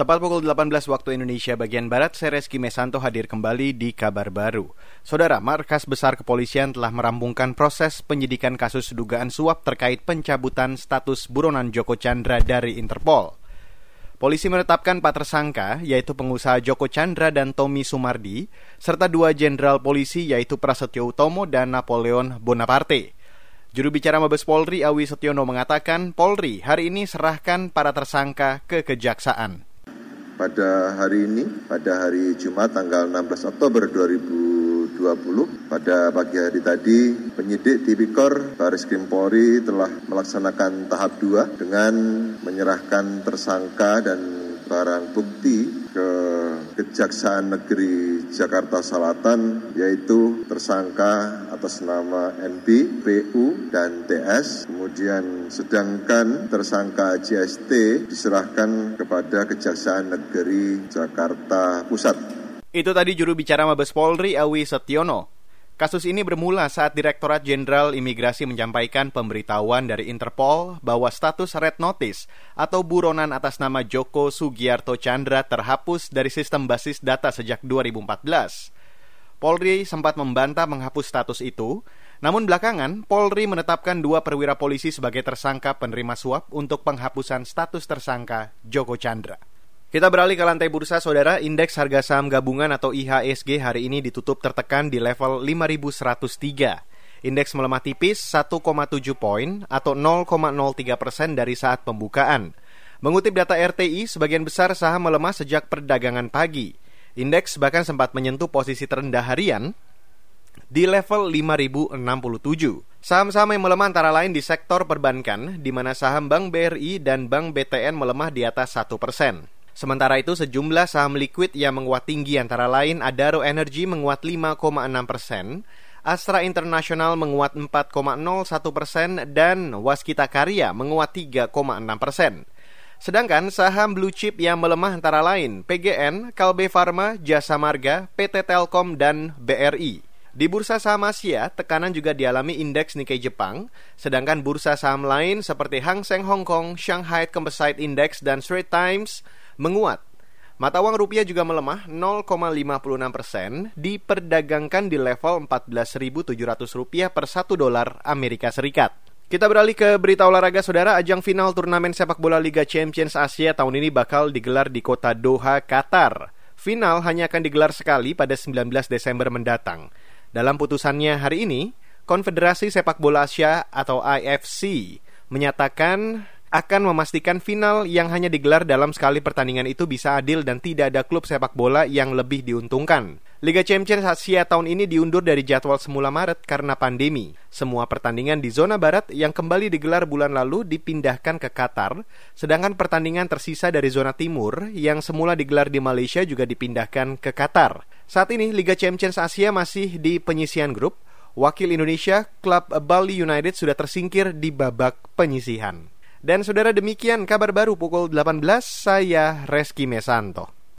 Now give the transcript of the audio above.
Tepat pukul 18 waktu Indonesia bagian Barat, saya Reski Mesanto hadir kembali di kabar baru. Saudara, Markas Besar Kepolisian telah merampungkan proses penyidikan kasus dugaan suap terkait pencabutan status buronan Joko Chandra dari Interpol. Polisi menetapkan empat tersangka, yaitu pengusaha Joko Chandra dan Tommy Sumardi, serta dua jenderal polisi yaitu Prasetyo Utomo dan Napoleon Bonaparte. Juru bicara Mabes Polri Awi Setiono mengatakan Polri hari ini serahkan para tersangka ke kejaksaan pada hari ini, pada hari Jumat tanggal 16 Oktober 2020, pada pagi hari tadi penyidik Tipikor Baris Krim Polri telah melaksanakan tahap 2 dengan menyerahkan tersangka dan barang bukti ke Kejaksaan Negeri Jakarta Selatan yaitu tersangka atas nama NB, PU, dan TS. Kemudian sedangkan tersangka JST diserahkan kepada Kejaksaan Negeri Jakarta Pusat. Itu tadi juru bicara Mabes Polri Awi Setiono. Kasus ini bermula saat Direktorat Jenderal Imigrasi menyampaikan pemberitahuan dari Interpol bahwa status Red Notice atau buronan atas nama Joko Sugiarto Chandra terhapus dari sistem basis data sejak 2014. Polri sempat membantah menghapus status itu, namun belakangan Polri menetapkan dua perwira polisi sebagai tersangka penerima suap untuk penghapusan status tersangka Joko Chandra. Kita beralih ke lantai bursa, saudara. Indeks harga saham gabungan atau IHSG hari ini ditutup tertekan di level 5.103. Indeks melemah tipis 1,7 poin atau 0,03 persen dari saat pembukaan. Mengutip data RTI, sebagian besar saham melemah sejak perdagangan pagi. Indeks bahkan sempat menyentuh posisi terendah harian di level 5067. Saham-saham yang melemah antara lain di sektor perbankan, di mana saham Bank BRI dan Bank BTN melemah di atas 1 persen. Sementara itu, sejumlah saham liquid yang menguat tinggi antara lain Adaro Energy menguat 5,6 persen, Astra International menguat 4,01 persen, dan Waskita Karya menguat 3,6 persen. Sedangkan saham blue chip yang melemah antara lain PGN, Kalbe Pharma, Jasa Marga, PT Telkom, dan BRI. Di bursa saham Asia, tekanan juga dialami indeks Nikkei Jepang, sedangkan bursa saham lain seperti Hang Seng Hong Kong, Shanghai Composite Index, dan Straits Times menguat. Mata uang rupiah juga melemah 0,56 persen, diperdagangkan di level 14.700 rupiah per satu dolar Amerika Serikat. Kita beralih ke berita olahraga saudara, ajang final turnamen sepak bola Liga Champions Asia tahun ini bakal digelar di kota Doha, Qatar. Final hanya akan digelar sekali pada 19 Desember mendatang. Dalam putusannya hari ini, Konfederasi Sepak Bola Asia atau IFC menyatakan akan memastikan final yang hanya digelar dalam sekali pertandingan itu bisa adil dan tidak ada klub sepak bola yang lebih diuntungkan. Liga Champions Asia tahun ini diundur dari jadwal semula Maret karena pandemi. Semua pertandingan di zona barat yang kembali digelar bulan lalu dipindahkan ke Qatar, sedangkan pertandingan tersisa dari zona timur yang semula digelar di Malaysia juga dipindahkan ke Qatar. Saat ini Liga Champions Asia masih di penyisian grup. Wakil Indonesia, klub Bali United sudah tersingkir di babak penyisihan. Dan saudara demikian kabar baru pukul 18, saya Reski Mesanto.